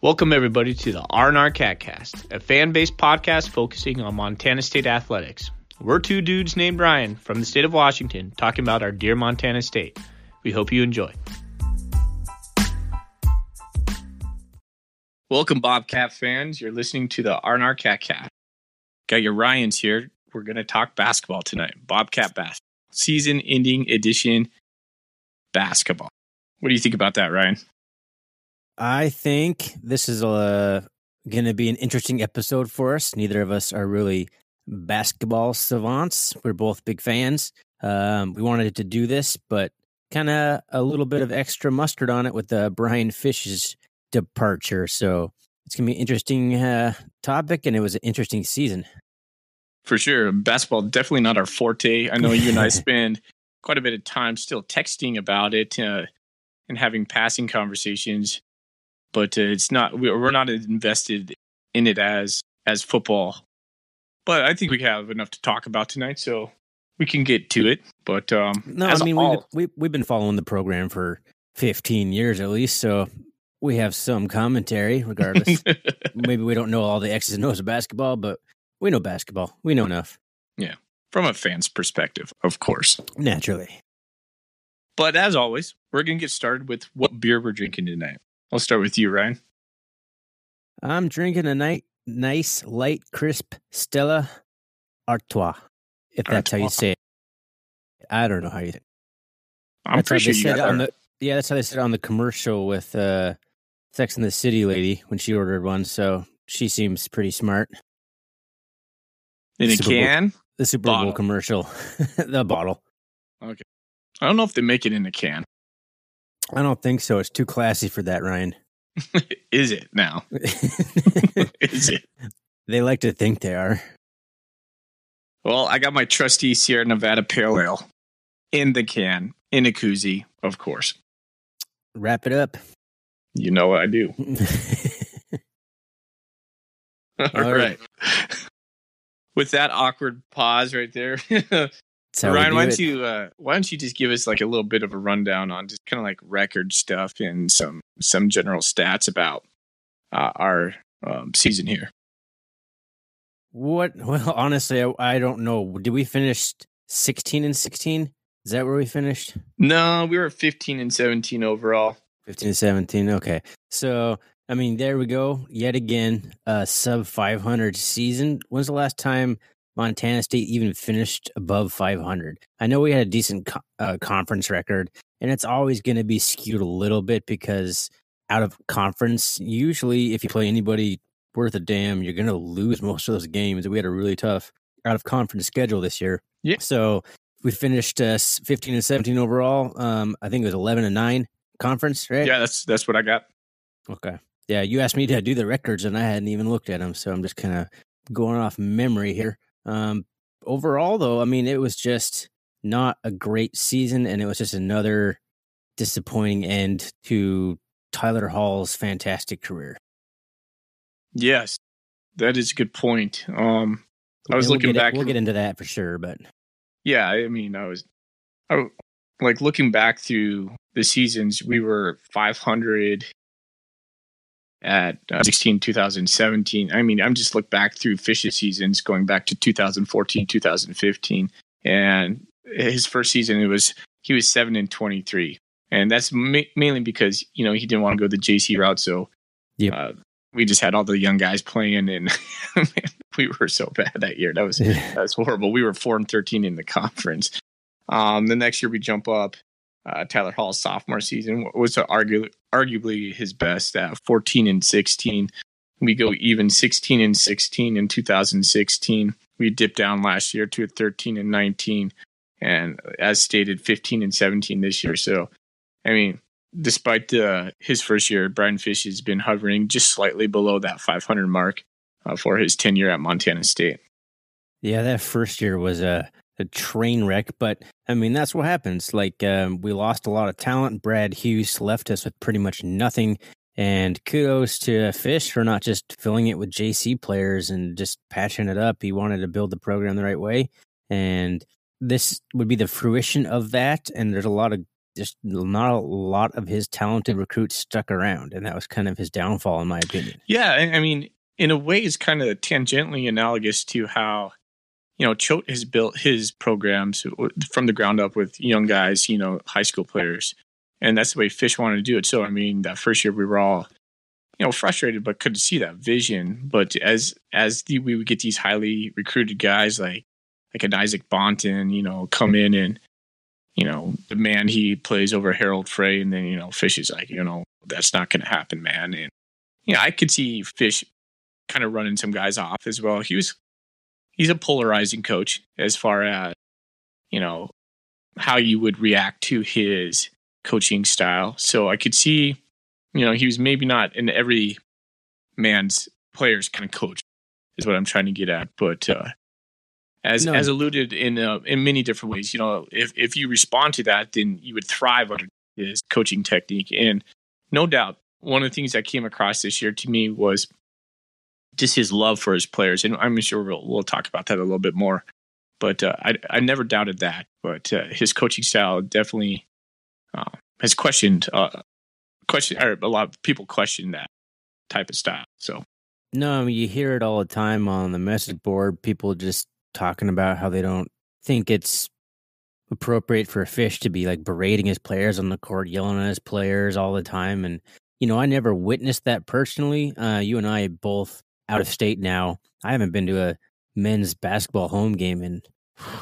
Welcome, everybody, to the R&R Catcast, a fan-based podcast focusing on Montana State athletics. We're two dudes named Ryan from the state of Washington talking about our dear Montana State. We hope you enjoy. Welcome, Bobcat fans. You're listening to the R&R Catcast. Got your Ryans here. We're going to talk basketball tonight. Bobcat basketball. Season-ending edition basketball. What do you think about that, Ryan? I think this is uh, going to be an interesting episode for us. Neither of us are really basketball savants. We're both big fans. Um, we wanted to do this, but kind of a little bit of extra mustard on it with uh, Brian Fish's departure. So it's going to be an interesting uh, topic, and it was an interesting season. For sure. Basketball, definitely not our forte. I know you and I spend quite a bit of time still texting about it uh, and having passing conversations but uh, it's not we're not invested in it as as football. But I think we have enough to talk about tonight, so we can get to it. But um, no, I mean all, we've we've been following the program for 15 years at least, so we have some commentary. Regardless, maybe we don't know all the X's and O's of basketball, but we know basketball. We know enough. Yeah, from a fan's perspective, of course, naturally. But as always, we're gonna get started with what beer we're drinking tonight. I'll start with you, Ryan. I'm drinking a night, nice, light, crisp Stella Artois, if that's Artois. how you say it. I don't know how you. I'm that's pretty sure you got on the, Yeah, that's how they said on the commercial with uh, Sex in the City lady when she ordered one. So she seems pretty smart. In a Super can? Bowl, the Super bottle. Bowl commercial, the bottle. Okay. I don't know if they make it in a can. I don't think so. It's too classy for that, Ryan. Is it now? Is it? They like to think they are. Well, I got my trusty Sierra Nevada Pale Ale in the can, in a koozie, of course. Wrap it up. You know what I do. All, All right. right. With that awkward pause right there, Ryan, why don't it. you uh, why don't you just give us like a little bit of a rundown on just kind of like record stuff and some some general stats about uh, our um, season here? What? Well, honestly, I, I don't know. Did we finish sixteen and sixteen? Is that where we finished? No, we were fifteen and seventeen overall. Fifteen and seventeen. Okay, so I mean, there we go. Yet again, a sub five hundred season. When's the last time Montana State even finished above 500. I know we had a decent co- uh, conference record, and it's always going to be skewed a little bit because out of conference, usually if you play anybody worth a damn, you're going to lose most of those games. We had a really tough out of conference schedule this year. Yeah. So we finished uh, 15 and 17 overall. Um, I think it was 11 and 9 conference, right? Yeah, that's that's what I got. Okay. Yeah, you asked me to do the records, and I hadn't even looked at them, so I'm just kind of going off memory here. Um, overall, though, I mean, it was just not a great season, and it was just another disappointing end to Tyler Hall's fantastic career. Yes, that is a good point. Um, I was we'll looking back. It, we'll get into that for sure, but yeah, I mean, I was, I like looking back through the seasons. We were 500 at uh, 16 2017 i mean i'm just look back through fish's seasons going back to 2014 2015 and his first season it was he was 7 and 23 and that's ma- mainly because you know he didn't want to go the jc route. So yeah uh, we just had all the young guys playing and man, we were so bad that year. That was that was horrible. We were 4 and 13 in the conference. Um the next year we jump up uh, Tyler Hall's sophomore season was argu- arguably his best at 14 and 16. We go even 16 and 16 in 2016. We dipped down last year to 13 and 19, and as stated, 15 and 17 this year. So, I mean, despite uh, his first year, Brian Fish has been hovering just slightly below that 500 mark uh, for his tenure at Montana State. Yeah, that first year was a a train wreck. But I mean, that's what happens. Like um, we lost a lot of talent. Brad Huse left us with pretty much nothing. And kudos to Fish for not just filling it with JC players and just patching it up. He wanted to build the program the right way. And this would be the fruition of that. And there's a lot of just not a lot of his talented recruits stuck around, and that was kind of his downfall, in my opinion. Yeah, I mean, in a way, it's kind of tangentially analogous to how you know Choate has built his programs from the ground up with young guys, you know, high school players, and that's the way Fish wanted to do it. So, I mean, that first year we were all you know frustrated, but couldn't see that vision. But as as the, we would get these highly recruited guys like like an Isaac Bonton, you know, come in and you know, the man he plays over Harald Frey, and then you know, Fish is like, you know, that's not going to happen, man. And you know, I could see Fish kind of running some guys off as well. He was he's a polarizing coach as far as you know how you would react to his coaching style. So I could see, you know, he was maybe not in every man's player's kind of coach, is what I'm trying to get at. But uh, as no. as alluded in uh, in many different ways. You know, if if you respond to that, then you would thrive under his coaching technique. And no doubt, one of the things that came across this year to me was just his love for his players, and I'm sure we'll we'll talk about that a little bit more. But uh, I I never doubted that. But uh, his coaching style definitely uh, has questioned uh, question or a lot of people question that type of style. So. No, I mean you hear it all the time on the message board. People just talking about how they don't think it's appropriate for a fish to be like berating his players on the court, yelling at his players all the time. And, you know, I never witnessed that personally. Uh, you and I both out of state now. I haven't been to a men's basketball home game and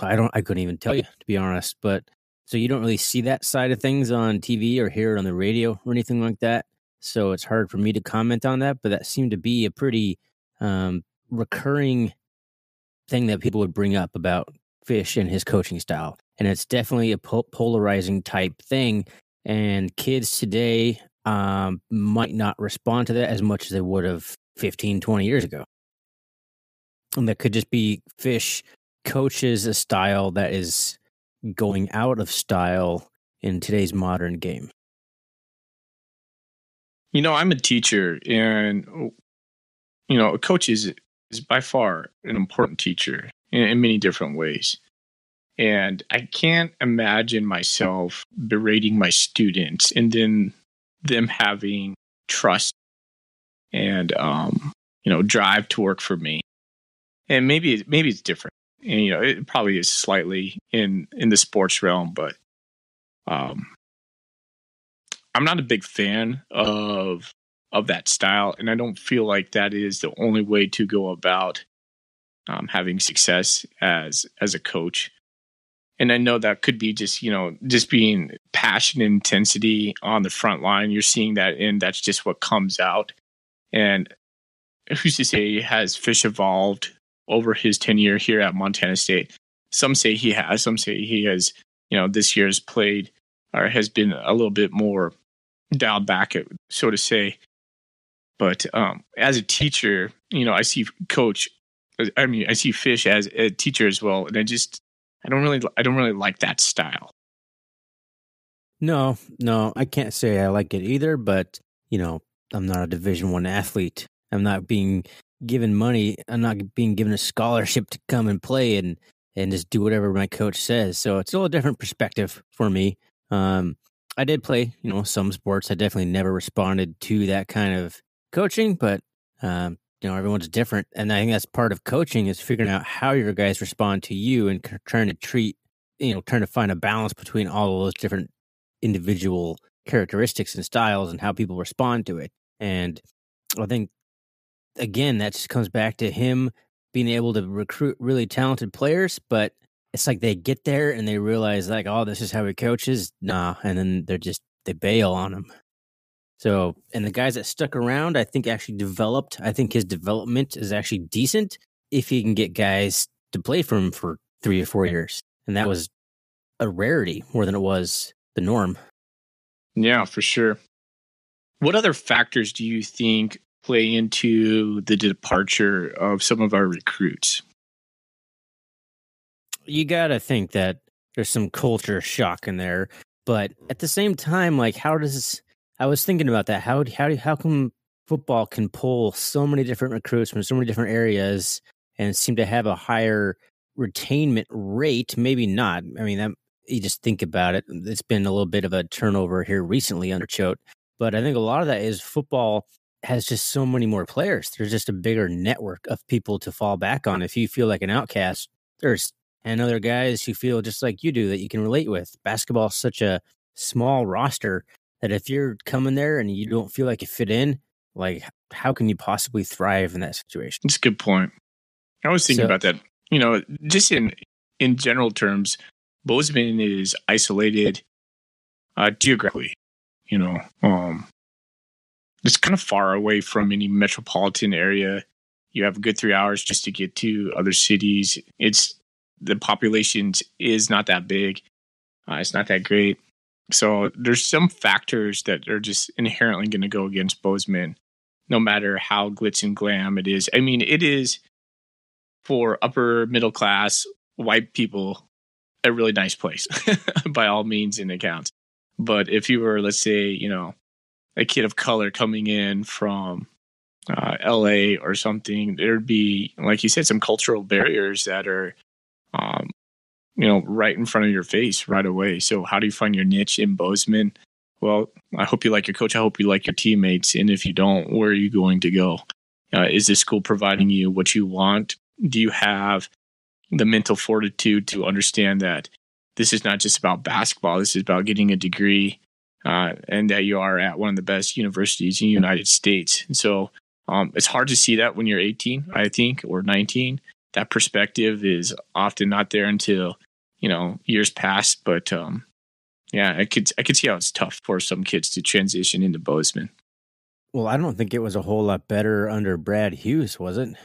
I don't, I couldn't even tell you to be honest. But so you don't really see that side of things on TV or hear it on the radio or anything like that. So it's hard for me to comment on that, but that seemed to be a pretty um, recurring thing that people would bring up about Fish and his coaching style. And it's definitely a po- polarizing type thing. And kids today um, might not respond to that as much as they would have 15, 20 years ago. And that could just be Fish coaches a style that is going out of style in today's modern game. You know, I'm a teacher, and you know, a coach is is by far an important teacher in, in many different ways. And I can't imagine myself berating my students and then them having trust and um, you know drive to work for me. And maybe maybe it's different. And you know, it probably is slightly in in the sports realm, but um, I'm not a big fan of of that style. And I don't feel like that is the only way to go about um, having success as as a coach. And I know that could be just you know just being passion intensity on the front line. You're seeing that, and that's just what comes out. And who's to say has Fish evolved over his tenure here at Montana State? Some say he has. Some say he has. You know, this year has played or has been a little bit more dialed back, so to say. But um, as a teacher, you know, I see coach. I mean, I see fish as a teacher as well, and I just I don't really I don't really like that style. No, no, I can't say I like it either. But you know, I'm not a Division One athlete. I'm not being given money. I'm not being given a scholarship to come and play and and just do whatever my coach says. So it's a little different perspective for me. Um, I did play, you know, some sports. I definitely never responded to that kind of coaching, but um, you know everyone's different, and I think that's part of coaching is figuring out how your guys respond to you and trying to treat you know trying to find a balance between all of those different individual characteristics and styles and how people respond to it. And I think again that just comes back to him being able to recruit really talented players, but it's like they get there and they realize like, oh, this is how he coaches. Nah, and then they're just they bail on him. So, and the guys that stuck around, I think actually developed. I think his development is actually decent if he can get guys to play for him for three or four years. And that was a rarity more than it was the norm. Yeah, for sure. What other factors do you think play into the departure of some of our recruits? You got to think that there's some culture shock in there. But at the same time, like, how does I was thinking about that. How how how come football can pull so many different recruits from so many different areas and seem to have a higher retainment rate? Maybe not. I mean, that you just think about it. Mm, it's been a little bit of a turnover here recently under Choate, but I think a lot of that is football has just so many more players. There's just a bigger network of people to fall back on. If you feel like an outcast, there's 10 other guys who feel just like you do that you can relate with. Basketball is such a small roster that if you're coming there and you don't feel like you fit in, like how can you possibly thrive in that situation? That's a good point. I was thinking so, about that. You know, just in in general terms, Bozeman is isolated uh, geographically. You know, um, it's kind of far away from any metropolitan area. You have a good three hours just to get to other cities. It's the population is not that big. Uh, it's not that great. So there's some factors that are just inherently going to go against Bozeman, no matter how glitz and glam it is. I mean, it is for upper middle class white people a really nice place by all means and accounts. But if you were, let's say, you know, a kid of color coming in from uh, LA or something, there'd be, like you said, some cultural barriers that are, um, you know, right in front of your face right away. So, how do you find your niche in Bozeman? Well, I hope you like your coach. I hope you like your teammates. And if you don't, where are you going to go? Uh, is this school providing you what you want? Do you have the mental fortitude to understand that this is not just about basketball. This is about getting a degree, uh, and that you are at one of the best universities in the United States. And so um, it's hard to see that when you're 18, I think, or 19. That perspective is often not there until you know years pass. But um, yeah, I could I could see how it's tough for some kids to transition into Bozeman. Well, I don't think it was a whole lot better under Brad Huse, was it?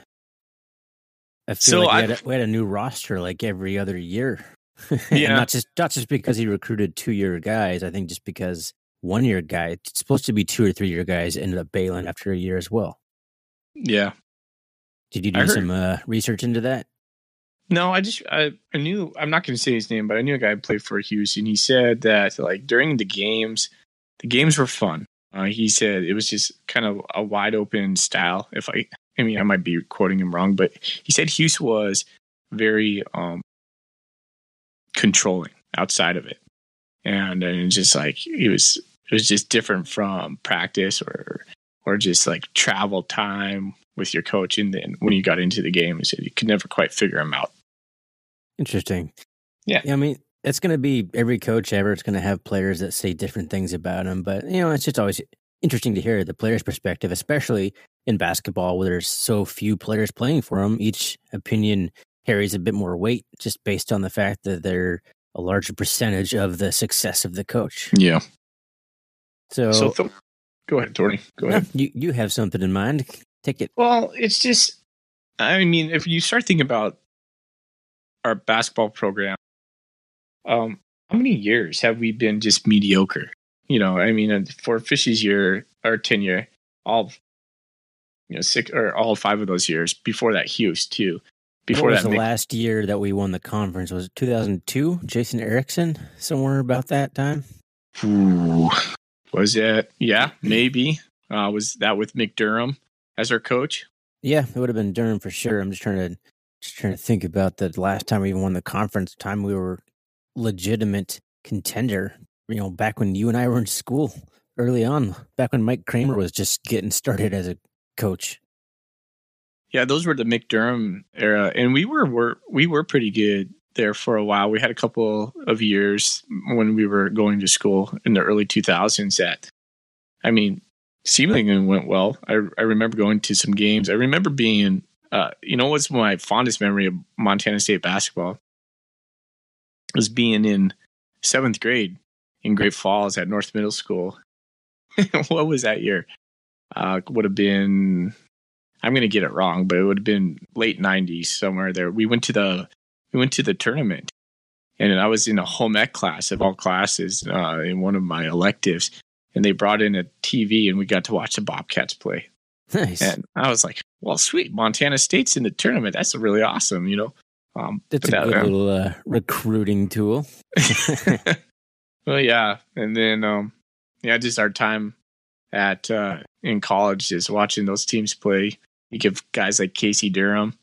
I feel so like we had, a, we had, a, new roster like every other year. Yeah, not just not just because he recruited two year guys. I think just because one year guy, it's supposed to be two or three year guys, ended up bailing after a year as well. Yeah. Did you do some uh, research into that? No, I just I, I knew I'm not going to say his name, but I knew a guy played for Huse. He said that like during the games, the games were fun. Uh, he said it was just kind of a wide open style. If I I mean, I might be quoting him wrong, but he said Huse was very um, controlling outside of it, and and just like he was, it was just different from practice or or just like travel time with your coach, and then when you got into the game, he said you could never quite figure him out. Interesting. Yeah. yeah I mean, it's going to be every coach ever. It's going to have players that say different things about him, but you know, it's just always interesting to hear the player's perspective, especially in basketball where there's so few players playing for them. Each opinion carries a bit more weight just based on the fact that they're a larger percentage of the success of the coach. Yeah. So, so th- go ahead, Tony. Go ahead. You you have something in mind? Take it. Well, it's just, I mean, if you start thinking about our basketball program, um, how many years have we been just mediocre? You know, I mean, for Fishy's year or tenure, all you know, six or all five of those years before that, Huse too. Before what was that, the last year that we won the conference was 2002. Jason Erickson, somewhere about that time. Ooh, was it? Yeah, maybe. Uh, was that with Mick Durham as our coach? Yeah, it would have been Durham for sure. I'm just trying to just trying to think about the last time we even won the conference. Time we were legitimate contender. You know, back when you and I were in school early on, back when Mike Kramer was just getting started as a coach. Yeah, those were the Mick Durham era, and we were, were we were pretty good there for a while. We had a couple of years when we were going to school in the early 2000s that, I mean, seemingly went well. I, I remember going to some games. I remember being, uh, you know, what's my fondest memory of Montana State basketball was being in seventh grade in Great Falls at North Middle School. what was that year? uh, would have been I'm going to get it wrong, but it would have been late 90s somewhere there. We went to the we went to the tournament, and I was in a home ec class of all classes uh, in one of my electives, and they brought in a TV, and we got to watch the Bobcats play. Nice. And I was like, "Well, sweet, Montana State's in the tournament. That's really awesome," you know. Um, That's a that, good um, little uh, recruiting tool. well, yeah, and then um, yeah, just our time at uh, in college just watching those teams play. You give guys like Casey Durham.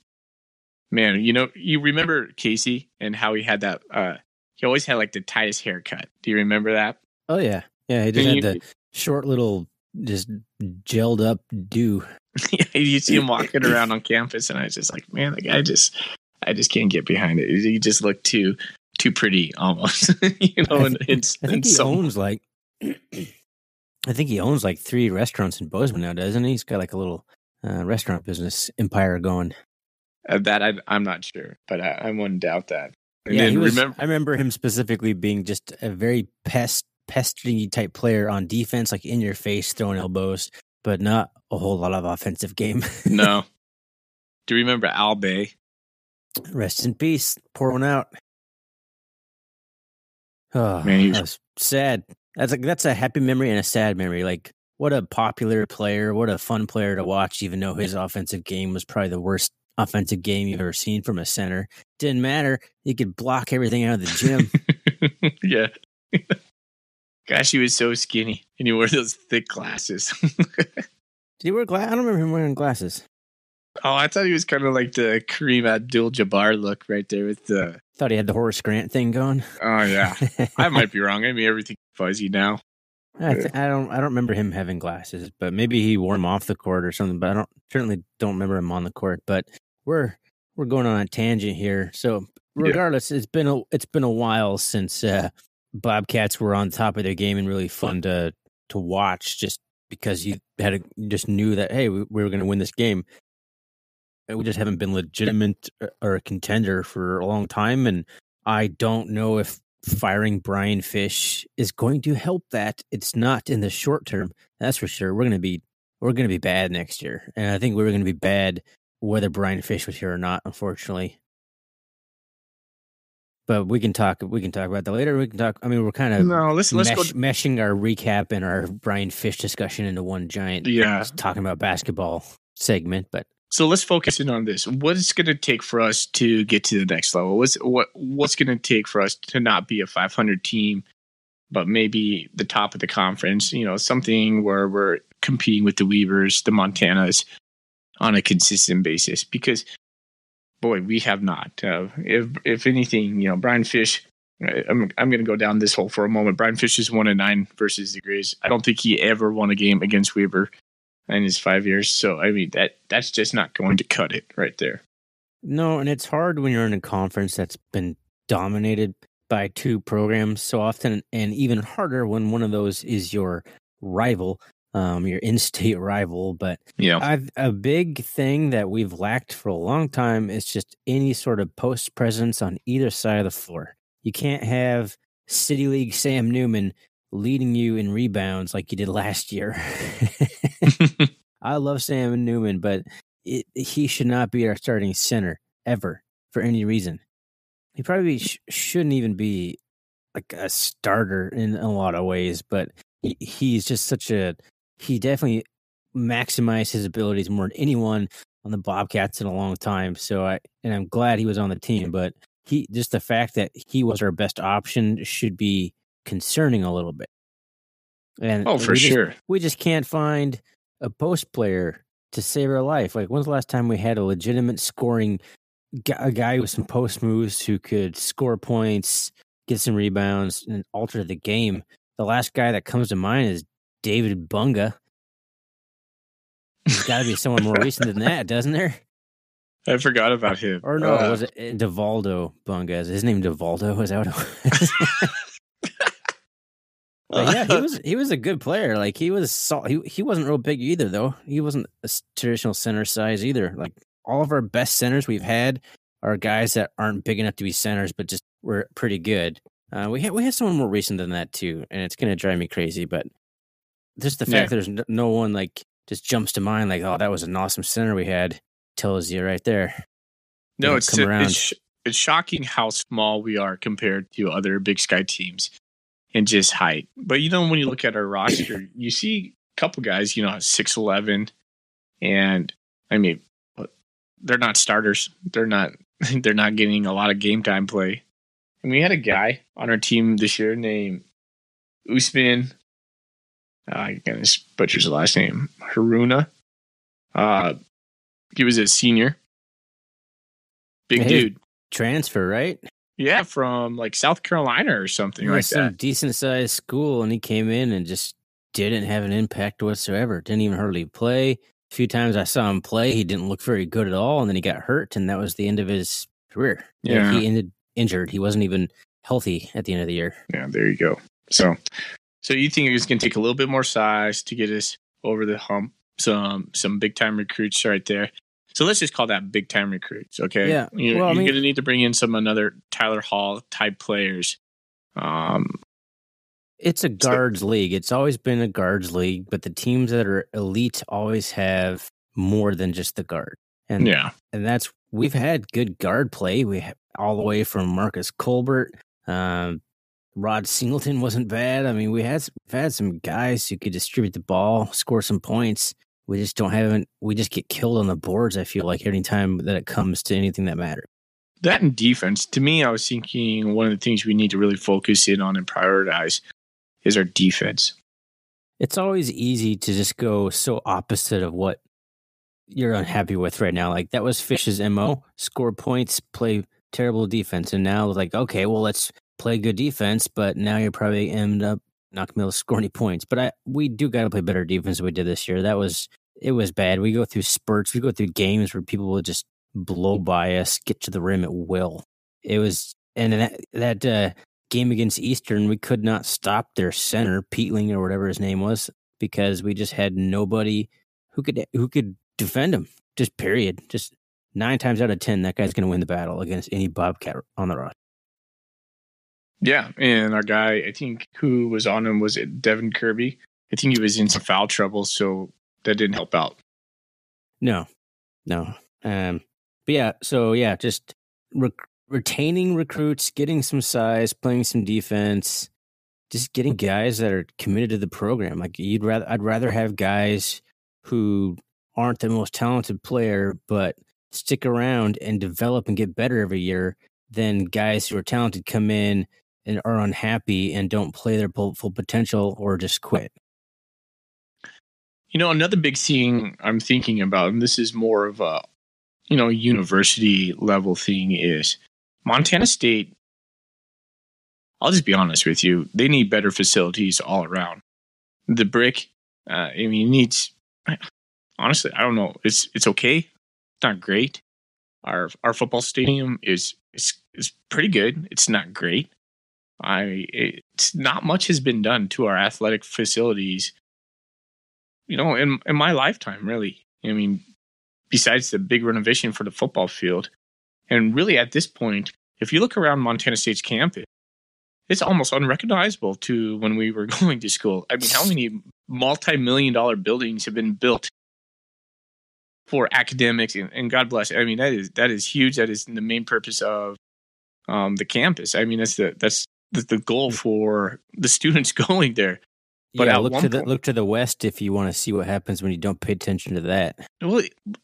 Man, you know, you remember Casey and how he had that uh he always had like the tightest haircut. Do you remember that? Oh yeah, yeah. He just had the short little, just gelled up do. yeah, you see him walking around on campus, and I was just like, man, the guy just, I just can't get behind it. He just looked too, too pretty almost. you know, I, th- I think he some... owns like, I think he owns like three restaurants in Bozeman now, doesn't he? He's got like a little uh, restaurant business empire going. Uh, that I, am not sure, but I, I wouldn't doubt that. And yeah, was, remember, I remember him specifically being just a very pest pesty type player on defense, like in your face, throwing elbows, but not a whole lot of offensive game. no. Do you remember Al Bay? Rest in peace. Pour one out. Oh, Man, that was sad. That's like that's a happy memory and a sad memory. Like what a popular player, what a fun player to watch, even though his offensive game was probably the worst offensive game you've ever seen from a center. Didn't matter. He could block everything out of the gym. yeah. Gosh, he was so skinny, and he wore those thick glasses. Did he wear glasses? I don't remember him wearing glasses. Oh, I thought he was kind of like the Kareem Abdul-Jabbar look right there with the. Thought he had the Horace Grant thing going. Oh yeah, I might be wrong. I mean, everything fuzzy now. I, th- I don't I don't remember him having glasses, but maybe he wore them off the court or something. But I don't certainly don't remember him on the court. But we're we're going on a tangent here. So regardless, yeah. it's been a it's been a while since uh, Bobcats were on top of their game and really fun to to watch just because you had a, you just knew that hey we, we were going to win this game. We just haven't been legitimate uh, or a contender for a long time, and I don't know if firing Brian Fish is going to help that. It's not in the short term, that's for sure. We're going to be we're going to be bad next year, and I think we we're going to be bad whether Brian Fish was here or not. Unfortunately, but we can talk. We can talk about that later. We can talk. I mean, we're kind of no. Let's let's mesh, go meshing our recap and our Brian Fish discussion into one giant. Yeah, talking about basketball segment. But so let's focus in on this. What is going to take for us to get to the next level? What's what what's going to take for us to not be a 500 team, but maybe the top of the conference? You know, something where we're competing with the Webers, the Montanas, on a consistent basis. Because boy, we have not. Uh, if if anything, you know, Brian Fish. I'm I'm going to go down this hole for a moment. Brian Fish is one and nine versus the Griz. I don't think he ever won a game against Weber in his five years. So I mean that that's just not going to cut it right there. No, and it's hard when you're in a conference that's been dominated by two programs so often, and even harder when one of those is your rival um, your in-state rival. But yeah, I've, a big thing that we've lacked for a long time is just any sort of post presence on either side of the floor. You can't have City League Sam Newman leading you in rebounds like you did last year. I love Sam Newman, but it, he should not be our starting center ever for any reason. He probably sh- shouldn't even be like a starter in a lot of ways, but he, he's just such a he definitely maximized his abilities more than anyone on the Bobcats in a long time. So I and I'm glad he was on the team, but he just the fact that he was our best option should be concerning a little bit. And oh, for we sure, just, we just can't find a post player to save our life. Like when's the last time we had a legitimate scoring a guy with some post moves who could score points, get some rebounds, and alter the game? The last guy that comes to mind is David Bunga. There's got to be someone more recent than that, doesn't there? I forgot about him. Or no, uh, was it Devaldo Bunga? Is his name Devaldo? Is that what But yeah, he was he was a good player. Like he was he he wasn't real big either though. He wasn't a traditional center size either. Like all of our best centers we've had are guys that aren't big enough to be centers, but just were pretty good. Uh, we had we had someone more recent than that too, and it's gonna drive me crazy. But just the fact yeah. there's no one like just jumps to mind like, oh, that was an awesome center we had tells you right there. No, it's it's, it's shocking how small we are compared to other Big Sky teams and just height. But you know, when you look at our roster, you see a couple guys, you know, six eleven, and I mean, they're not starters. They're not. They're not getting a lot of game time play. And we had a guy on our team this year named Usman uh, I can butcher's the last name, Haruna. Uh, he was a senior, big hey, dude. Transfer, right? Yeah, from like South Carolina or something like some that. decent sized school, and he came in and just didn't have an impact whatsoever. Didn't even hardly play. A few times I saw him play, he didn't look very good at all, and then he got hurt, and that was the end of his career. Like, Yeah. he ended injured. He wasn't even healthy at the end of the year. Yeah, there you go. So, so you think it's going to take a little bit more size to get us over the hump? Some some big time recruits right there. So let's just call that big time recruits. Okay. Yeah, You're, well, I you're mean- going to need to bring in some another Tyler Hall type players. Um, It's a So- guards league. It's always been a guards league, but the teams that are elite always have more than just the guard. And yeah. and that's we've had good guard play. We ha all the way from Marcus Colbert, um, Rod Singleton wasn't bad. I mean, we had we've had some guys who could distribute the ball, score some points. We just don't have we just get killed on the boards. I feel like every time that it comes to anything that matters. That and defense. To me, I was thinking one of the things we need to really focus in on and prioritize is our defense. It's always easy to just go so opposite of what you're unhappy with right now. Like that was Fish's mo: score points, play terrible defense, and now like okay, well let's play good defense, but now you're probably end up be score any points. But I we do got to play better defense than we did this year. That was it was bad. We go through spurts, we go through games where people will just blow by us, get to the rim at will. It was and that that uh, game against Eastern, we could not stop their center, Peatling or whatever his name was, because we just had nobody who could who could defend him. Just period. Just nine times out of ten, that guy's going to win the battle against any Bobcat on the roster. Yeah, and our guy, I think, who was on him was it Devin Kirby. I think he was in some foul trouble, so that didn't help out. No, no. Um, but yeah, so yeah, just rec- retaining recruits, getting some size, playing some defense, just getting guys that are committed to the program. Like you'd rather, I'd rather have guys who aren't the most talented player, but stick around and develop and get better every year than guys who are talented come in and are unhappy and don't play their full potential or just quit. You know, another big thing I'm thinking about, and this is more of a, you know, university level thing, is Montana State. I'll just be honest with you; they need better facilities all around. The brick, uh, I mean, needs. Honestly, I don't know. It's it's okay. It's not great. Our our football stadium is is is pretty good. It's not great. I it's not much has been done to our athletic facilities you know, in in my lifetime, really. I mean, besides the big renovation for the football field, and really at this point, if you look around Montana State's campus, it's almost unrecognizable to when we were going to school. I mean, how many multi-million dollar buildings have been built for academics and, and God bless. I mean, that is that is huge. That is the main purpose of um, the campus. I mean, that's the that's the, the goal for the students going there. But yeah, look to the point- look to the west if you want to see what happens when you don't pay attention to that. Well,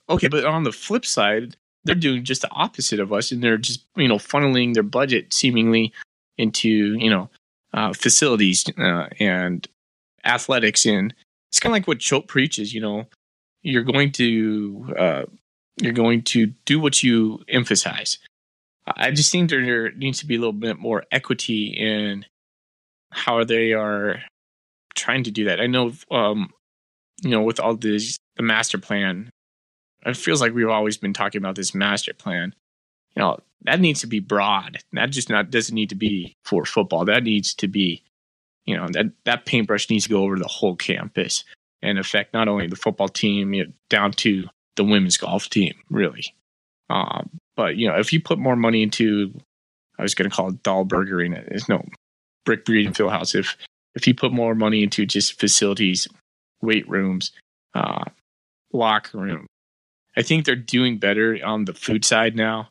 okay, but on the flip side, they're doing just the opposite of us, and they're just you know funneling their budget seemingly into you know uh, facilities uh, and athletics, and it's kind of like what Choate preaches. You know, you're going to uh, you're going to do what you emphasize. I just think there needs to be a little bit more equity in how they are trying to do that. I know, um, you know, with all this the master plan it feels like we've always been talking about this master plan. You know, that needs to be broad. That just not doesn't need to be for football. That needs to be, you know, that that paintbrush needs to go over the whole campus and affect not only the football team you know, down to the women's golf team, really. Um, but you know, if you put more money into, I was going to call it Dahlberg Arena. There's no Brick Breeden Fieldhouse. If if you put more money into just facilities, weight rooms, uh, locker room, I think they're doing better on the food side now.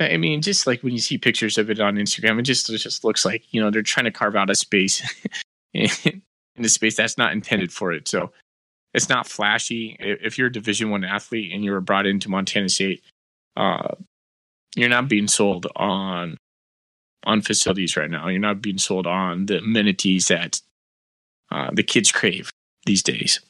I mean, just like when you see pictures of it on Instagram, it just it just looks like you know they're trying to carve out a space in a space that's not intended for it. So it's not flashy. If you're a Division One athlete and you were brought into Montana State, uh, you're not being sold on on facilities right now. You're not being sold on the amenities that uh, the kids crave these days.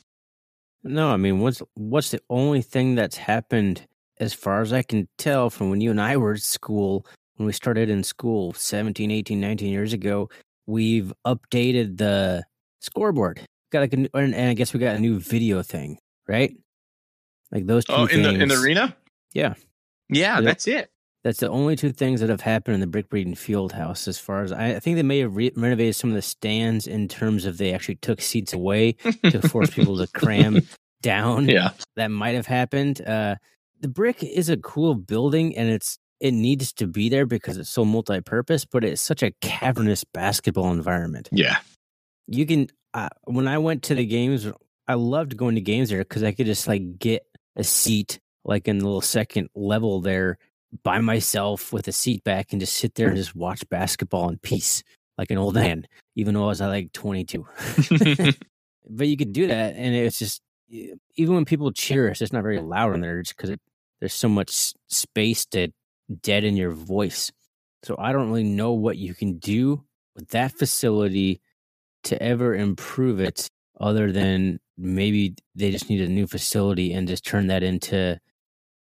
No, I mean, what's what's the only thing that's happened as far as I can tell from when you and I were at school when we started in school 17, 18, 19 years ago, we've updated the scoreboard. Got like a, new, and I guess we got a new video thing, right? Like those two Oh, in things. the in the arena. Yeah. Yeah, Yep. that's it. That's the only two things that have happened in the Brick Breeden Field House. As far as I, I think they may have re- renovated some of the stands in terms of they actually took seats away to force people to cram down. Yeah. That might have happened. Uh, the Brick is a cool building, and it's it needs to be there because it's so multi-purpose. But it's such a cavernous basketball environment. Yeah. You can uh, when I went to the games, I loved going to games there because I could just like get a seat like in the little second level there by myself with a seat back and just sit there and just watch basketball in peace like an old man, even though I was uh, like 22. but you could do that, and it's just even when people cheer, it's just not very loud in there, just because there's so much space to deaden your voice. So I don't really know what you can do with that facility to ever improve it, other than maybe they just need a new facility and just turn that into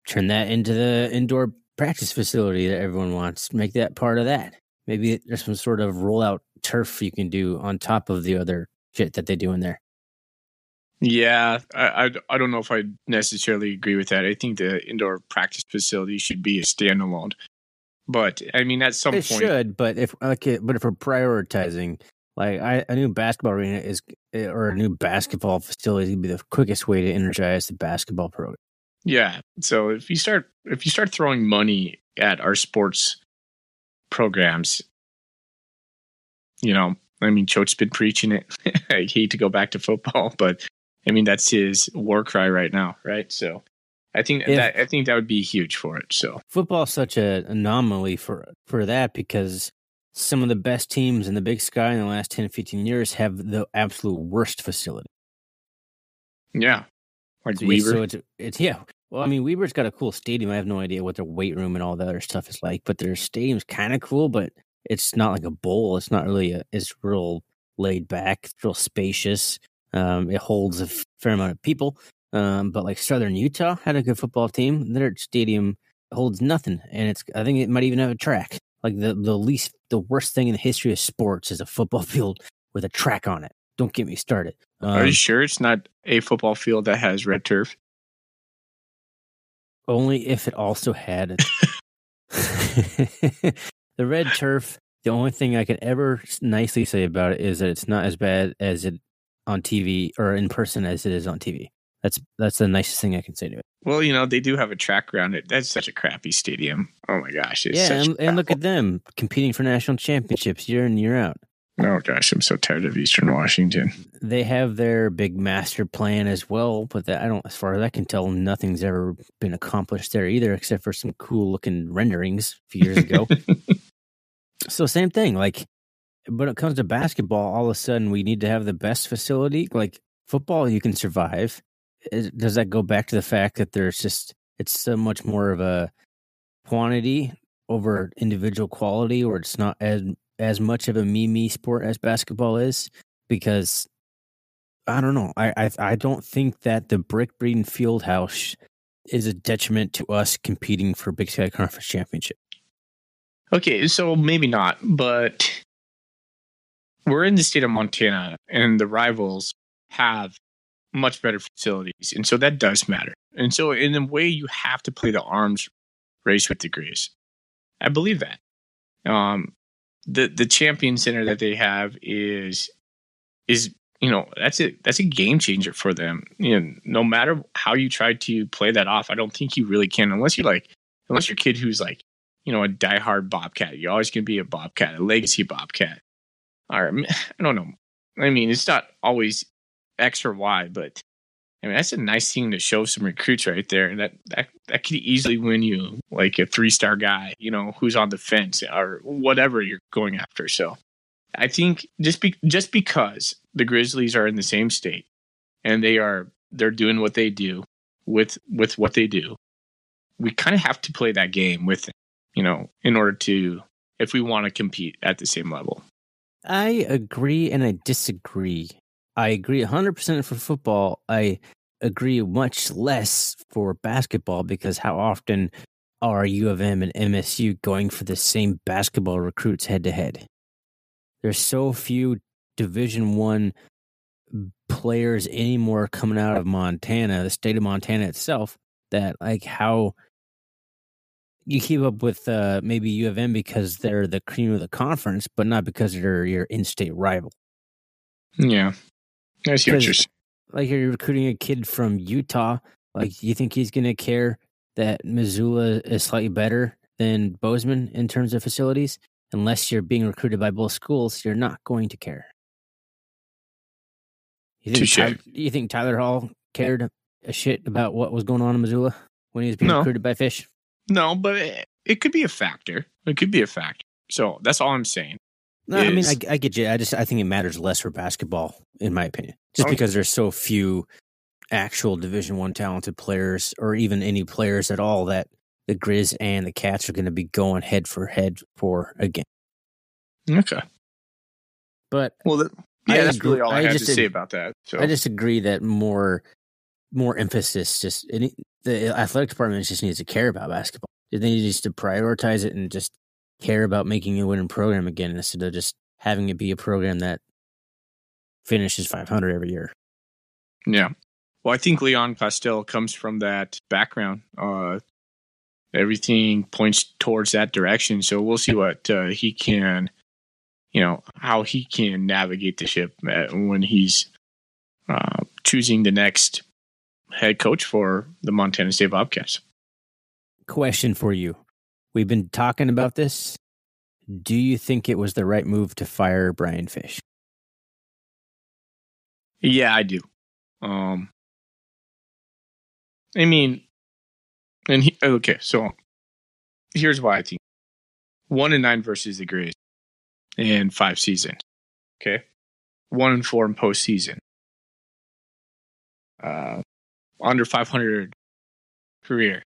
turn that into the indoor practice facility that everyone wants. Make that part of that. Maybe there's some sort of rollout turf you can do on top of the other shit that they do in there. Yeah, I, I I don't know if I necessarily agree with that. I think the indoor practice facility should be a standalone. But I mean, at some it point, should, but if okay, but if we're prioritizing, like I, a new basketball arena is, eh, or a new basketball facility would be the quickest way to energize the basketball program. Yeah. So if you start if you start throwing money at our sports programs, you know, I mean, Choate's been preaching it. I hate to go back to football, but I mean that's his war cry right now, right? So I think If- that I think that would be huge for it. So Football's such an anomaly for for that because some of the best teams in the Big Sky in the last 10, 15 years have the absolute worst facility. yeah, Weber. So it's it's yeah. Well, I mean, Weber's got a cool stadium. I have no idea what their weight room and all the other stuff is like, but their stadium's kind of cool. But it's not like a bowl. It's not really a. It's real laid back. It's real spacious. Um, it holds a fair amount of people. Um, but like Southern Utah had a good football team. Their stadium holds nothing, and it's. I think it might even have a track. Like the the least, the worst thing in the history of sports is a football field with a track on it. Don't get me started. Are Um, you sure it's not a football field that has red turf? Only if it also had the red turf. The only thing I can ever nicely say about it is that it's not as bad as it on TV or in person as it is on TV. That's that's the nicest thing I can say to it. Well, you know, they do have a track around it. That's such a crappy stadium. Oh my gosh. It's yeah, such and, and look at them competing for national championships year in year out. Oh gosh, I'm so tired of Eastern Washington. They have their big master plan as well, but that I don't, as far as I can tell, nothing's ever been accomplished there either, except for some cool looking renderings a few years ago. So same thing. Like when it comes to basketball, all of a sudden we need to have the best facility. Like football, you can survive. Does that go back to the fact that there's just it's so much more of a quantity over individual quality, or it's not as as much of a me me sport as basketball is? Because I don't know. I I, I don't think that the Brick Breeden Field House is a detriment to us competing for Big Sky Conference championship. Okay, so maybe not, but we're in the state of Montana and the rivals have much better facilities. And so that does matter. And so in a way you have to play the arms race with the Griz. I believe that. Um the the champion center that they have is is you know that's a that's a game changer for them. You know, no matter how you try to play that off, I don't think you really can unless you're like unless you're a kid who's like you know, a diehard Bobcat. You're always to be a Bobcat, a legacy Bobcat. Or I don't know. I mean, it's not always X or Y, but I mean that's a nice thing to show some recruits right there, and that that that could easily win you like a three star guy, you know, who's on the fence or whatever you're going after. So I think just be just because the Grizzlies are in the same state and they are they're doing what they do with with what they do, we kind of have to play that game with you know, in order to, if we want to compete at the same level. I agree and I disagree. I agree 100% for football. I agree much less for basketball because how often are U of M and MSU going for the same basketball recruits head to head? There's so few Division One players anymore coming out of Montana, the state of Montana itself, that like how you keep up with uh, maybe U of M because they're the cream of the conference, but not because they're your in-state rival. Yeah, I see what you're saying. Like you're recruiting a kid from Utah. Like, you think he's going to care that Missoula is slightly better than Bozeman in terms of facilities? Unless you're being recruited by both schools, you're not going to care. You think, Tyler, you think Tyler Hall cared a shit about what was going on in Missoula when he was being no. recruited by Fish? No, but it, it could be a factor. It could be a factor. So that's all I'm saying. No, is, I mean, I, I, get you. I just I think it matters less for basketball, in my opinion, just okay. because there's so few actual Division One talented players, or even any players at all, that the Griz and the Cats are going to be going head for head for again. Okay, but well, the, yeah, I that's agree, really all I, I have to say about that. So I just agree that more more emphasis just the athletic department just needs to care about basketball. They need to prioritize it and just care about making a winning program again instead of just having it be a program that finishes 500 every year. Yeah. Well, I think Leon Costello comes from that background. Uh, everything points towards that direction. So we'll see what uh, he can, you know, how he can navigate the ship uh, when he's uh, choosing the next head coach for the Montana State Bobcats. Question for you. We've been talking about this. Do you think it was the right move to fire Brian Fish? Yeah, I do. Um, I mean, and he, okay, so here's why I think one and nine versus the Griz in five seasons. Okay, one and four in postseason. Uh, under 500 career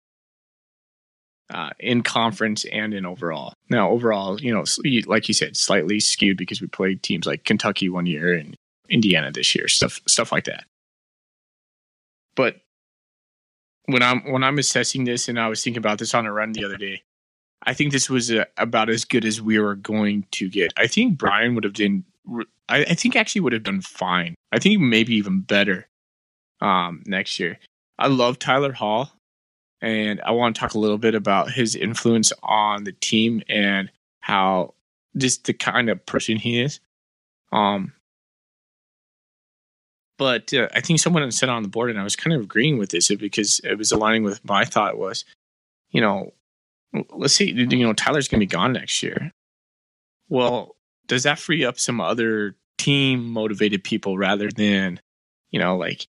uh, in conference and in overall. Now, overall, you know, like you said, slightly skewed because we played teams like Kentucky one year and Indiana this year, stuff stuff like that. But when I'm when I'm assessing this, and I was thinking about this on a run the other day, I think this was a, uh, about as good as we were going to get. I think Brian would have done. I, I think actually would have done fine. I think maybe even better um, next year. I love Tyler Hall, and I want to talk a little bit about his influence on the team and how just the kind of person he is. Um, but uh, I think someone said on the board, and I was kind of agreeing with this because it was aligning with my thought was, you know, let's see, you know, Tyler's going to be gone next year. Well, does that free up some other team motivated people rather than, you know, like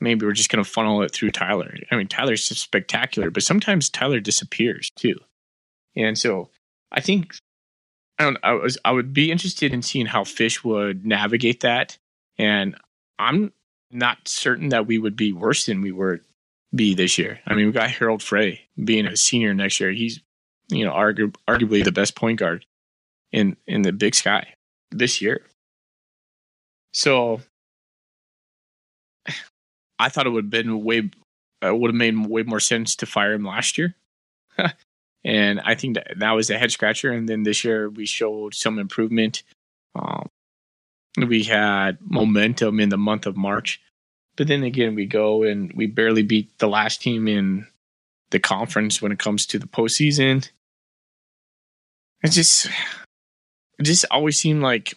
maybe we're just going to funnel it through Tyler. I mean, Tyler's spectacular, but sometimes Tyler disappears too. And so I think I don't I was I would be interested in seeing how Fish would navigate that. And I'm not certain that we would be worse than we were be this year. I mean, we got Harald Frey being a senior next year. He's, you know, argu- arguably the best point guard in in the Big Sky this year. So I thought it would have been way uh, would have made way more sense to fire him last year. and I think that that was a head scratcher. And then this year we showed some improvement. Um, we had momentum in the month of March, but then again we go and we barely beat the last team in the conference when it comes to the postseason. It just, it just always seemed like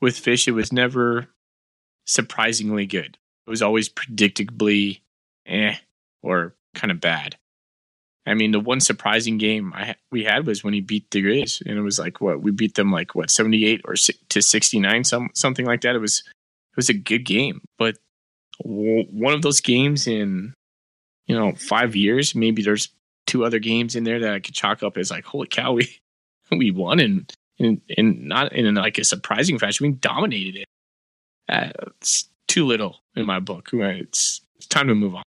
with Fish, it was never surprisingly good. It was always predictably eh or kind of bad. I mean, the one surprising game I we had was when he beat the Griz, and it was like what we beat them like what seventy eight or to sixty nine, some something like that. It was it was a good game, but one of those games in you know five years, maybe there's two other games in there that I could chalk up as like, holy cow, we we won and and, and not in like a surprising fashion, we dominated it. Uh, too little in my book. It's, it's time to move on.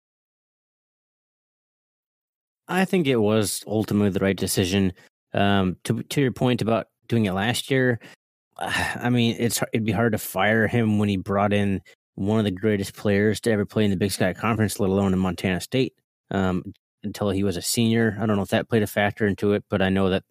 I think it was ultimately the right decision. Um, to to your point about doing it last year, I mean, it's it'd be hard to fire him when he brought in one of the greatest players to ever play in the Big Sky Conference, let alone in Montana State. Um, until he was a senior. I don't know if that played a factor into it, but I know that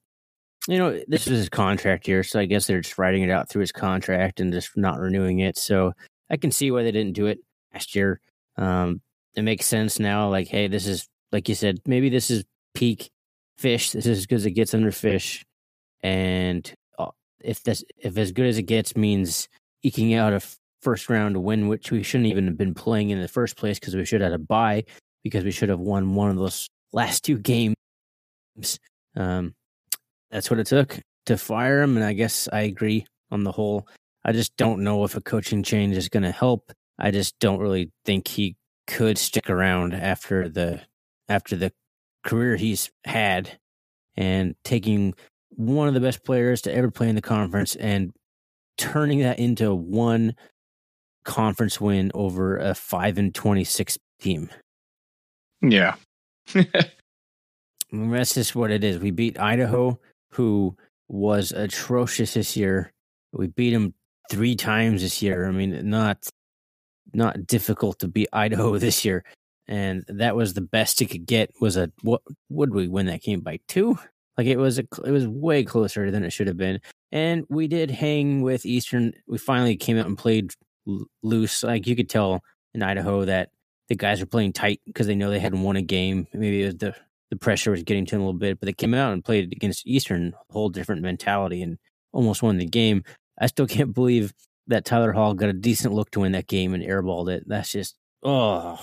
you know this was his contract year, so I guess they're just writing it out through his contract and just not renewing it. So I can see why they didn't do it last year. Um, it makes sense now. Like, hey, this is like you said, maybe this is peak fish. This is as good as it gets under fish, and uh, if this if as good as it gets means eking out a first round win, which we shouldn't even have been playing in the first place because we should have had a bye because we should have won one of those last two games. Um, that's what it took to fire him, and I guess I agree on the whole. I just don't know if a coaching change is going to help. I just don't really think he could stick around after the after the career he's had and taking one of the best players to ever play in the conference and turning that into one conference win over a 5 and 26 team. Yeah. that's just what it is. We beat Idaho who was atrocious this year. We beat them 3 times this year. I mean, not not difficult to beat Idaho this year, and that was the best it could get. Was a what would we win that game by two? Like it was a it was way closer than it should have been, and we did hang with Eastern. We finally came out and played loose. Like you could tell in Idaho that the guys were playing tight because they know they hadn't won a game. Maybe it was the the pressure was getting to them a little bit, but they came out and played against Eastern, a whole different mentality, and almost won the game. I still can't believe that Tyler Hall got a decent look to win that game and airballed it. That's just oh.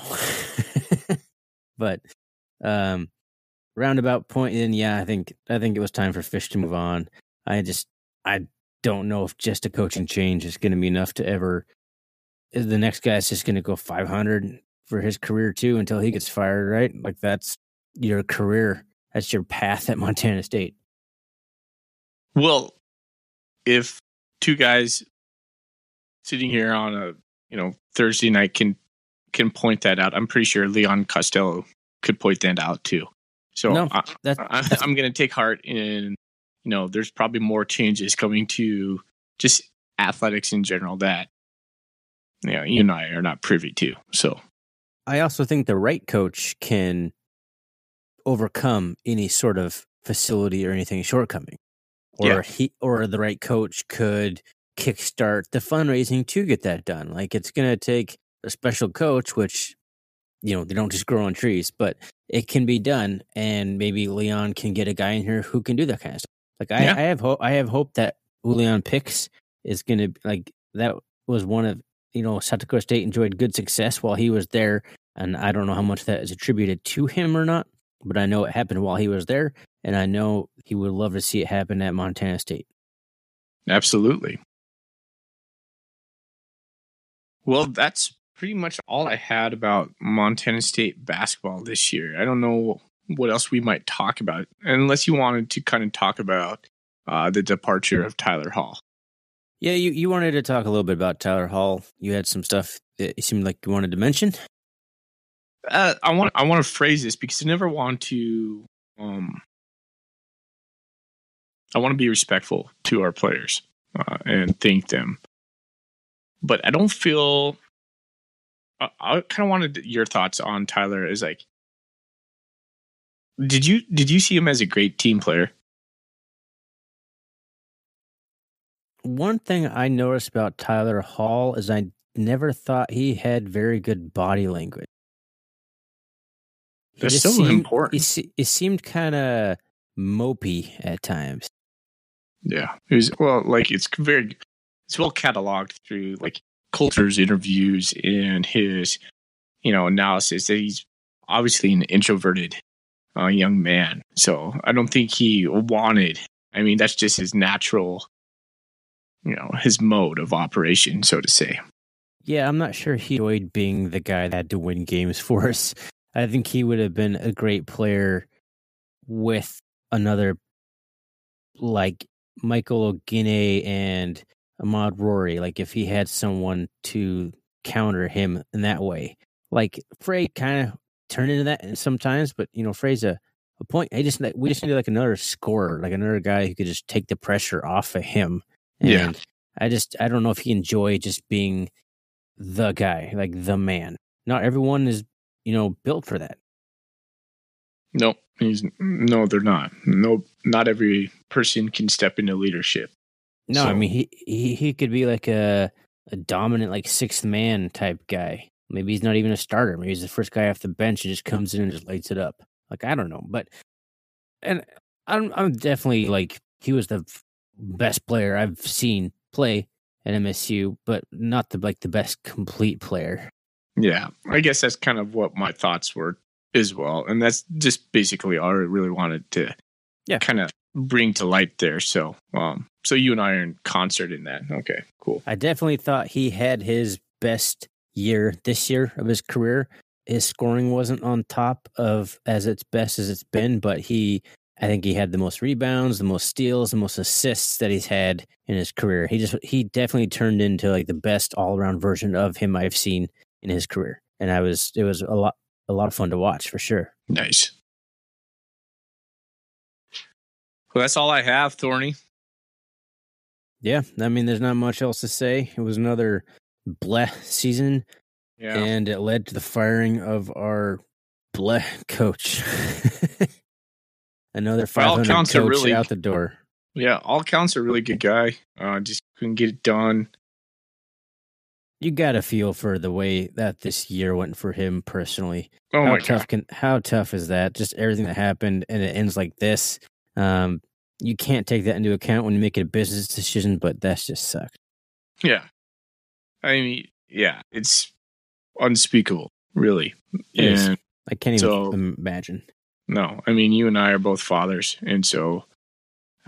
but um roundabout point in, yeah, I think I think it was time for Fish to move on. I just I don't know if just a coaching change is going to be enough to ever. The next guy's just going to go 500 for his career too until he gets fired, right? Like that's your career. That's your path at Montana State. Well, if two guys sitting here on a you know Thursday night can can point that out. I'm pretty sure Leon Costello could point that out too. So no, I, I, I'm going to take heart in you know there's probably more changes coming to just athletics in general that you know you and I are not privy to. So I also think the right coach can overcome any sort of facility or anything shortcoming. Or yeah. he or the right coach could kickstart the fundraising to get that done. Like it's going to take a special coach, which, you know, they don't just grow on trees, but it can be done. And maybe Leon can get a guy in here who can do that kind of stuff. Like I, yeah. I have hope, I have hope that Leon Picks is going to like that was one of, you know, South Dakota State enjoyed good success while he was there. And I don't know how much that is attributed to him or not, but I know it happened while he was there. And I know he would love to see it happen at Montana State. Absolutely. Well, that's pretty much all I had about Montana State basketball this year. I don't know what else we might talk about, unless you wanted to kind of talk about uh, the departure of Tyler Hall. Yeah, you, you wanted to talk a little bit about Tyler Hall. You had some stuff that it seemed like you wanted to mention. Uh, I want I want to phrase this because I never want to. Um, I want to be respectful to our players uh, and thank them but I don't feel. I, I kind of wanted your thoughts on Tyler. Is like, did you did you see him as a great team player? One thing I noticed about Tyler Hall is I never thought he had very good body language. That's so seemed, important. It, it seemed kind of mopey at times. Yeah, it was well, like it's very it's well cataloged through like Coulter's interviews and his, you know, analysis that he's obviously an introverted uh, young man. So I don't think he wanted. I mean, that's just his natural, you know, his mode of operation, so to say. Yeah, I'm not sure he enjoyed being the guy that had to win games for us. I think he would have been a great player with another like Michael Oguine and Ahmaad Rorie, like if he had someone to counter him in that way. Like Frey kind of turned into that eh, sometimes, but you know, Frey's a, a point. I just we just need like another scorer, like another guy who could just take the pressure off of him. And yeah. I just I don't know if he enjoyed just being the guy, like the man. Not everyone is, you know, built for that. Nope. He's no, they're not. No, not every person can step into leadership. No, So- I mean he, he he could be like a a dominant like sixth man type guy. Maybe he's not even a starter. Maybe he's the first guy off the bench and just comes in and just lights it up. Like I don't know, but and I'm I'm definitely like he was the best player I've seen play at MSU, but not the like the best complete player. Yeah, I guess that's kind of what my thoughts were as well, and that's just basically all I really wanted to, Yeah. kind of bring to light there. So, um, so you and I are in concert in that. Okay, cool. I definitely thought he had his best year this year of his career. His scoring wasn't on top of as its best as it's been, but he I think he had the most rebounds, the most steals, the most assists that he's had in his career. He just he definitely turned into like the best all around version of him I've seen in his career. And I was it was a lot a lot of fun to watch for sure. Nice. Well, that's all I have, Thorny. Yeah, I mean there's not much else to say. It was another bleh season Yeah, and it led to the firing of our bleh coach. Another By all 500 coach really- out the door. yeah. All counts a really good guy. Uh, just couldn't get it done. You got to feel for the way that this year went for him personally. Oh how my tough god. can how tough is that? Just everything that happened and it ends like this. Um, you can't take that into account when you make a business decision, but that's just sucked. Yeah. I mean, yeah, it's unspeakable, really. And I can't even So- imagine. no, I mean, you and I are both fathers, and so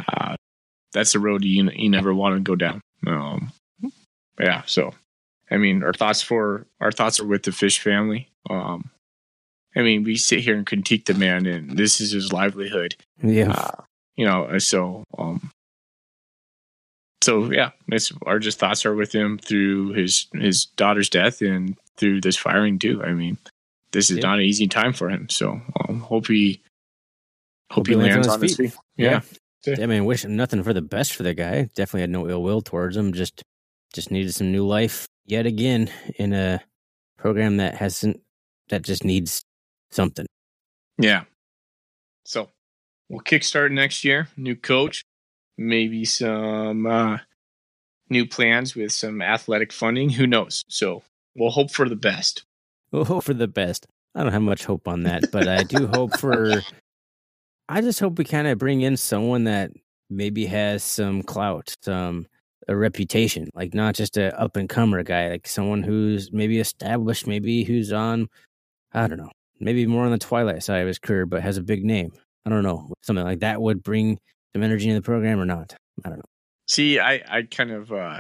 uh, that's the road you you never want to go down. Um, yeah, so I mean, our thoughts for our thoughts are with the Fish family. Um, I mean, we sit here and critique the man, and this is his livelihood. Yeah, Uh, you know, uh, so um, so yeah, it's our just thoughts are with him through his his daughter's death and through this firing too. I mean, this is Yeah. not an easy time for him. So um, hope he hope, Hope he lands lands on his feet. feet. Yeah. I mean, wish nothing for the best for the guy. Definitely had no ill will towards him. Just, just needed some new life yet again in a program that hasn't, that just needs something. Yeah. So we'll kickstart next year. New coach, maybe some uh, new plans with some athletic funding. Who knows? So we'll hope for the best. We'll hope for the best. I don't have much hope on that, but I do hope for. I just hope we kind of bring in someone that maybe has some clout, some a reputation, like not just a up and comer guy, like someone who's maybe established, maybe who's on, I don't know, maybe more on the twilight side of his career, but has a big name. I don't know, something like that would bring some energy in the program or not. I don't know. See, I, I kind of uh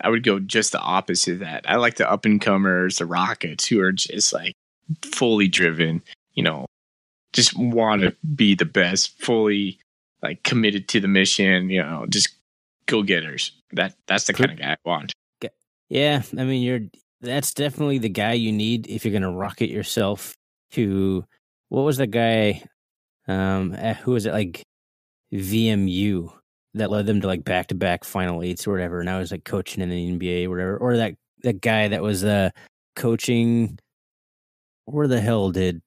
I would go just the opposite of that. I like the up and comers, the rockets who are just like fully driven, you know, just want to be the best, fully like committed to the mission, you know, just go getters. That that's the kind of guy I want. Yeah, I mean, you're that's definitely the guy you need if you're gonna rocket yourself to what was the guy um eh, who was it like VCU that led them to like back to back final eights or whatever and I was like coaching in the NBA or whatever or that that guy that was uh coaching where the hell did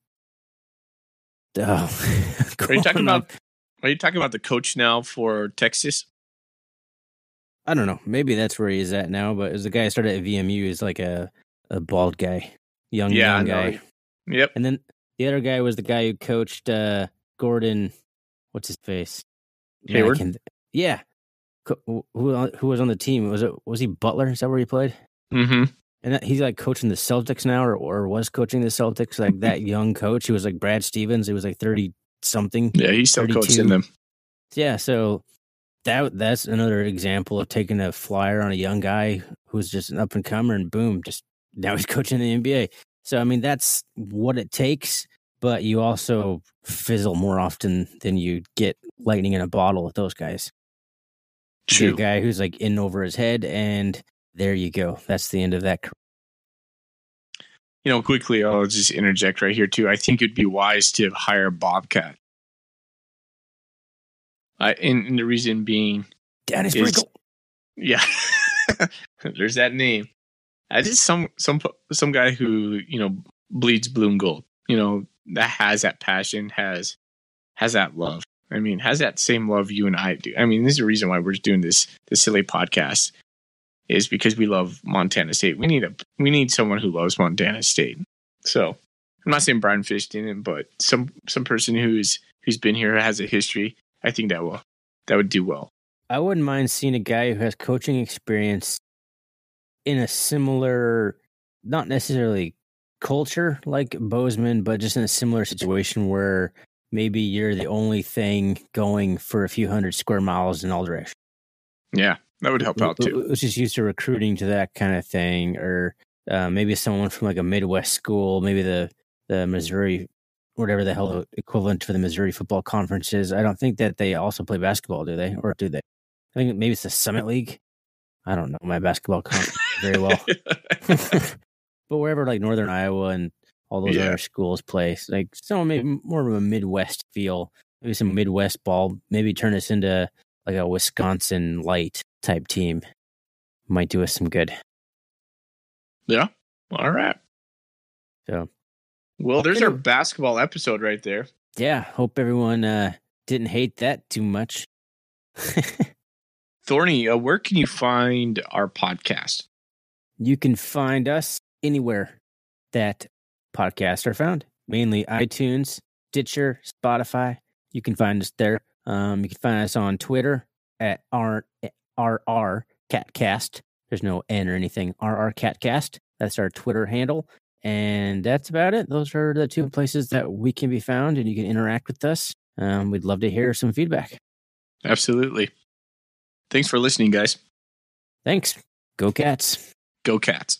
oh Are you talking going on- about are you talking about the coach now for Texas? I don't know. Maybe that's where he's at now. But as the guy who started at VCU, is like a a bald guy, young Yeah, young guy. Yep. And then the other guy was the guy who coached uh, Gordon. What's his face? Hayward? can't- yeah. Co- Who who was on the team? Was it was he Butler? Is that where he played? Mm-hmm. And that, he's like coaching the Celtics now, or or was coaching the Celtics. Like that young coach, he was like Brad Stevens. He was like thirty something. Yeah, he's still 32. coaching them. Yeah, so that that's another example of taking a flyer on a young guy who's just an up and comer, and boom, just now he's coaching the NBA. So I mean, that's what it takes. But you also fizzle more often than you get lightning in a bottle with those guys. True. a guy who's like in over his head, and there you go. That's the end of that. career. You know, quickly, I'll just interject right here too. I think it'd be wise to hire Bobcat. I and, and the reason being, Danny Is- Sprinkle. yeah, there's that name. I just some some some guy who you know bleeds blue and gold. You know, that has that passion, has has that love. I mean, has that same love you and I do. I mean, this is the reason why we're doing this this silly podcast is because we love Montana State. We need a we need someone who loves Montana State. So I'm not saying Brian Fish didn't, but some some person who's who's been here has a history. I think that will that would do well. I wouldn't mind seeing a guy who has coaching experience in a similar, not necessarily culture like Bozeman, but just in a similar situation where maybe you're the only thing going for a few hundred square miles in all directions. Yeah, that would help out too. It's just used to recruiting to that kind of thing, or uh, maybe someone from like a Midwest school, maybe the the Missouri, whatever the hell equivalent for the Missouri Football Conference is. I don't think that they also play basketball, do they? Or do they? I think maybe it's the Summit League. I don't know my basketball conference very well, but wherever like Northern Iowa and all those yeah. other schools play, like someone maybe more of a Midwest feel, maybe some Midwest ball, maybe turn us into like a Wisconsin light type team. Might do us some good. Yeah. All right. So, well, there's our basketball episode right there. Yeah. Hope everyone uh, didn't hate that too much. Thorny, uh, where can you find our podcast? You can find us anywhere that podcasts are found, mainly iTunes, Stitcher, Spotify. You can find us there. Um, you can find us on Twitter at R RR Catcast. There's no N or anything. RR Catcast. That's our Twitter handle. And that's about it. Those are the two places that we can be found and you can interact with us. Um, we'd love to hear some feedback. Absolutely. Thanks for listening, guys. Thanks. Go Cats. Go Cats.